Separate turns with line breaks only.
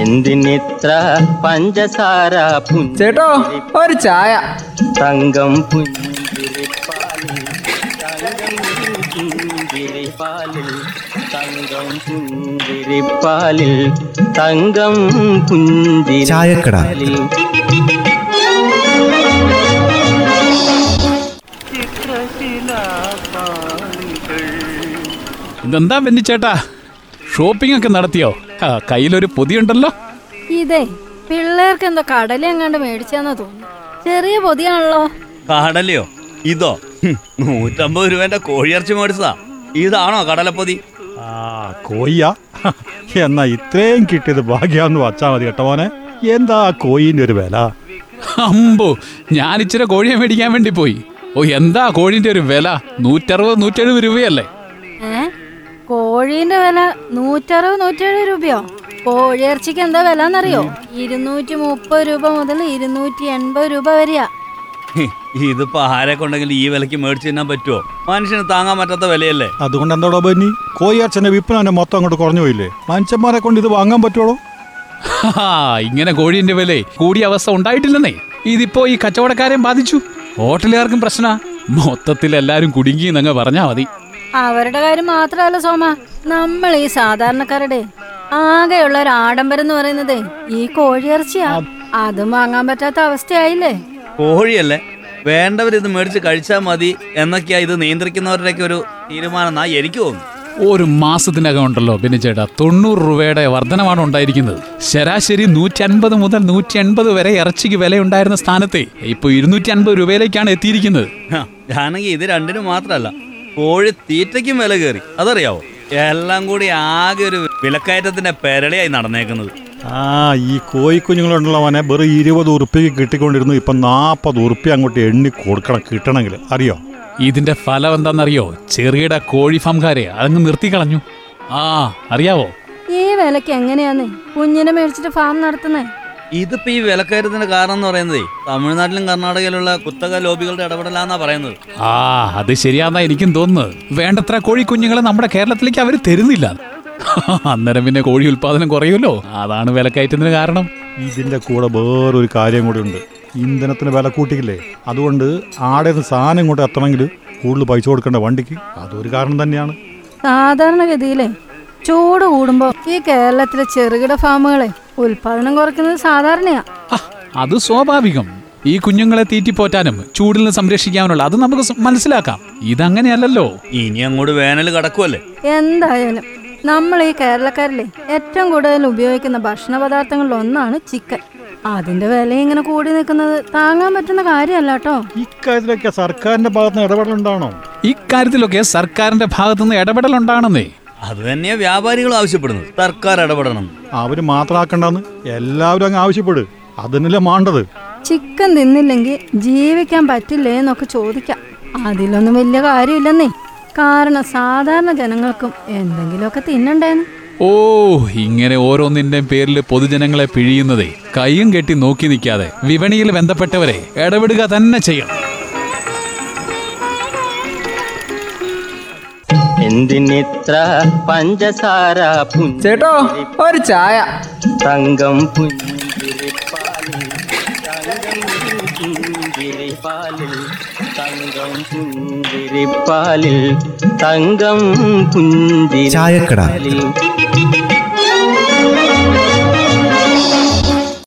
എന്തിനിത്ര പഞ്ചസാര
ചേട്ടോ ഒരു ചായ.
തങ്കം പുഞ്ചിരിപ്പാലിൽ തങ്കം പുഞ്ചിരിപ്പാലിൽ തങ്കം പുഞ്ചിരിപ്പാലിൽ തങ്കം. പുഞ്ചിരിപ്പാലിൽ
ഇതെന്താ ബെന്നിച്ചേട്ടാ ഷോപ്പിംഗ് ഒക്കെ നടത്തിയോ? ആ കയ്യിലൊരു പൊതിയുണ്ടല്ലോ.
ഇതേ പിള്ളേർക്ക് എന്തോ കടല എങ്ങാണ്ട് മേടിച്ചാന്നാ തോന്നുന്നു. ചെറിയ പൊതിയാണല്ലോ.
കടലയോ? ഇതോ? ഹും, നൂറ്റമ്പത് രൂപന്റെ കോഴിയിറച്ചി മേടിച്ചതാ. ഇതാണോ കടലപ്പൊതി?
ആ കോയ്യ എന്നാ ഇത്രയും കിട്ടിയത് ഭാഗ്യാന്ന് വച്ചാ മതി കേട്ടോ മോനെ. എന്താ ആ കോയിന്റെ ഒരു വില?
അമ്പോ ഞാൻ ഇച്ചിരി കോഴിയെ മേടിക്കാൻ വേണ്ടി പോയി. ഓ എന്താ കോഴിന്റെ ഒരു വില? നൂറ്ററുപത് നൂറ്റെഴുപത് രൂപയല്ലേ?
കോഴീന്റെ വില നൂറ്ററുപത് നൂറ്റെഴുപത് രൂപയോ? കോഴിയിറച്ചിക്ക് എന്താ വില എന്നറിയോ ഇരുന്നൂറ്റി മുപ്പത് രൂപ മുതൽ ഇരുന്നൂറ്റി എൺപത് രൂപ വരെയാ.
ഇതിപ്പോ ആരെ കൊണ്ടെങ്കിലും ഈ വിലക്ക് മേടിച്ചു തിന്നാൻ പറ്റുമോ മനുഷ്യന് താങ്ങാൻ പറ്റാത്ത വിലയല്ലേ?
അതുകൊണ്ട് എന്തോടോ ബന്നി? കോയി അച്ഛന്റെ വിൽപ്പന മൊത്തം അങ്ങോട്ട് കുറഞ്ഞു പോയില്ലേ? മനുഷ്യന്മാരെ കൊണ്ട് ഇത് വാങ്ങാൻ പറ്റുള്ളൂ
ഇങ്ങനെ കോഴിന്റെ വില കൂടിയ അവസ്ഥ ഉണ്ടായിട്ടില്ലെന്നേ. ഇതിപ്പോ ഈ കച്ചവടക്കാരെയും ബാധിച്ചു. ഹോട്ടലുകാർക്കും പ്രശ്ന. മൊത്തത്തിൽ എല്ലാരും കുടുങ്ങിയെന്നങ്ങ് പറഞ്ഞാ മതി.
അവരുടെ കാര്യം മാത്രമല്ല സോമ. നമ്മൾ ഈ സാധാരണക്കാരുടെ ആകെയുള്ള ഒരു ആഡംബരം എന്ന് പറയുന്നത് ഈ കോഴിയിറച്ചിയാ. അതും വാങ്ങാൻ പറ്റാത്ത അവസ്ഥയായില്ലേ?
കോഴിയല്ലേ? വേണ്ടവർ ഇത് മേടിച്ച് കഴിച്ചാൽ മതി എന്നൊക്കെയാ ഇത് നിയന്ത്രിക്കുന്നവരുടെയൊക്കെ ഒരു തീരുമാനം എനിക്ക് തോന്നുന്നു
ഒരു മാസത്തിനകം ഉണ്ടല്ലോ പിന്നെ ചേട്ടാ. തൊണ്ണൂറ് രൂപയുടെ വർധനമാണ് ഉണ്ടായിരിക്കുന്നത്. ശരാശരി നൂറ്റി അൻപത് മുതൽ നൂറ്റി എൺപത് വരെ ഇറച്ചിക്ക് വില ഉണ്ടായിരുന്ന സ്ഥാനത്തെ ഇപ്പൊ ഇരുന്നൂറ്റി അൻപത് രൂപയിലേക്കാണ് എത്തിയിരിക്കുന്നത്.
ഞാനെങ്കിൽ ഇത് രണ്ടിനും മാത്രമല്ല കോഴി തീറ്റയ്ക്കും വില കയറി. അതറിയാവോ? എല്ലാം കൂടി ആകെ ഒരു വിലക്കയറ്റത്തിന്റെ പെരളിയായി നടന്നേക്കുന്നത്.
ആ ഈ കോയി കുഞ്ഞുങ്ങളുണ്ടല്ലോ മോനെ. വെറും ഇരുപത് ഉറുപ്പ്യക്ക് കിട്ടിക്കൊണ്ടിരുന്നു. ഇപ്പൊ നാൽപ്പത് ഉറുപ്പ്യ അങ്ങോട്ട് എണ്ണി കൊടുക്കണം കിട്ടണമെങ്കിൽ. അറിയോ?
ഇതിന്റെ ഫലം എന്താണെന്നറിയോ? ചെറുകിട കോഴി ഫാംകാരെ അതങ്ങ് നിർത്തിക്കളഞ്ഞു ആ അറിയാവോ?
ഈ വിലക്ക് എങ്ങനെയാന്ന്? കുഞ്ഞിനെ മേടിച്ചിട്ട് ഫാം നടത്തുന്നേ.
ഇതിപ്പോ ഈ വിലക്കയറ്റത്തിന്റെ കാരണം എന്ന് പറയുന്നത് തമിഴ്നാട്ടിലും കർണാടകയിലുള്ള കുത്തക ലോബികളുടെ ഇടപെടലാന്നാ പറയുന്നത്.
ആ അത് ശരിയാന്നാ എനിക്കും തോന്നുന്നത്. വേണ്ടത്ര കോഴി കുഞ്ഞുങ്ങളെ നമ്മുടെ കേരളത്തിലേക്ക് അവർ തരുന്നില്ല. അന്നേരം പിന്നെ കോഴി ഉൽപാദനം കുറയുമല്ലോ. അതാണ് വിലക്കയറ്റത്തിന് കാരണം.
ഇതിന്റെ കൂടെ വേറൊരു കാര്യം കൂടി ഉണ്ട്. ഇന്ധനത്തിന് വില കൂട്ടിക്കില്ലേ അതുകൊണ്ട് ആടെ നിന്ന് സാധനം ഇങ്ങോട്ട് എത്തണമെങ്കിൽ കൂടുതൽ പൈസ കൊടുക്കേണ്ട വണ്ടിക്ക്. അതൊരു കാരണം തന്നെയാണ്.
സാധാരണഗതിയിലെ ചൂട് കൂടുമ്പോ ഈ കേരളത്തിലെ ചെറുകിട ഫാമുകളെ ഉൽപാദനം കുറയ്ക്കുന്നത് സാധാരണയാ.
അത് സ്വാഭാവികം. ഈ കുഞ്ഞുങ്ങളെ തീറ്റിപ്പോറ്റാനും ചൂടിൽ നിന്ന് സംരക്ഷിക്കാനുള്ള അത് നമുക്ക് മനസ്സിലാക്കാം. ഇതങ്ങനെയല്ലല്ലോ.
ഇനി അങ്ങോട്ട് വേനൽ കടക്കുമല്ലേ
എന്തായാലും നമ്മൾ ഈ കേരളക്കാരിലെ ഏറ്റവും കൂടുതൽ ഉപയോഗിക്കുന്ന ഭക്ഷണ പദാർത്ഥങ്ങളിൽ ഒന്നാണ് ചിക്കൻ. അതിന്റെ വില ഇങ്ങനെ കൂടി നിൽക്കുന്നത് താങ്ങാൻ പറ്റുന്ന കാര്യമല്ല കേട്ടോ.
ഇക്കാര്യത്തിലൊക്കെ സർക്കാരിന്റെ ഭാഗത്തുനിന്ന് ഇടപെടലുണ്ടാണോ?
ഇക്കാര്യത്തിലൊക്കെ സർക്കാരിന്റെ ഭാഗത്തുനിന്ന് ഇടപെടലുണ്ടാണെന്നേ.
അത് തന്നെയാ വ്യാപാരികളും ആവശ്യപ്പെടുന്നത്. സർക്കാർ ഇടപെടണം.
അവർ മാത്രമാക്കണ്ടെന്ന് എല്ലാവരും അങ്ങ് ആവശ്യപ്പെടും. അതിനല്ലേ മാണ്ടത്.
ചിക്കൻ തിന്നില്ലെങ്കിൽ ജീവിക്കാൻ പറ്റില്ലേ എന്നൊക്കെ ചോദിക്കാം. അതിലൊന്നും വലിയ കാര്യമില്ലെന്നേ. കാരണം സാധാരണ ജനങ്ങൾക്കും എന്തെങ്കിലുമൊക്കെ തിന്നണ്ടേന്ന്.
ഓ ഇങ്ങനെ ഓരോന്നിന്റെ പേരിൽ പൊതുജനങ്ങളെ പിഴിയുന്നതേ. കയ്യും കെട്ടി നോക്കി നിൽക്കാതെ വിപണിയിൽ ബന്ധപ്പെട്ടവരെ ഇടപെടുക തന്നെ ചെയ്യണം.
എന്തിനിത്ര പഞ്ചസാര
ചേട്ടോ ഒരു ചായ
തങ്കം പുഞ്ചിരിപ്പാലിൽ തങ്കം പുഞ്ചിരിപ്പാലിൽ തങ്കം പുഞ്ചിരിപ്പാലിൽ തങ്കം
ചായക്കട.
പുഞ്ചിരിപ്പാലിൽ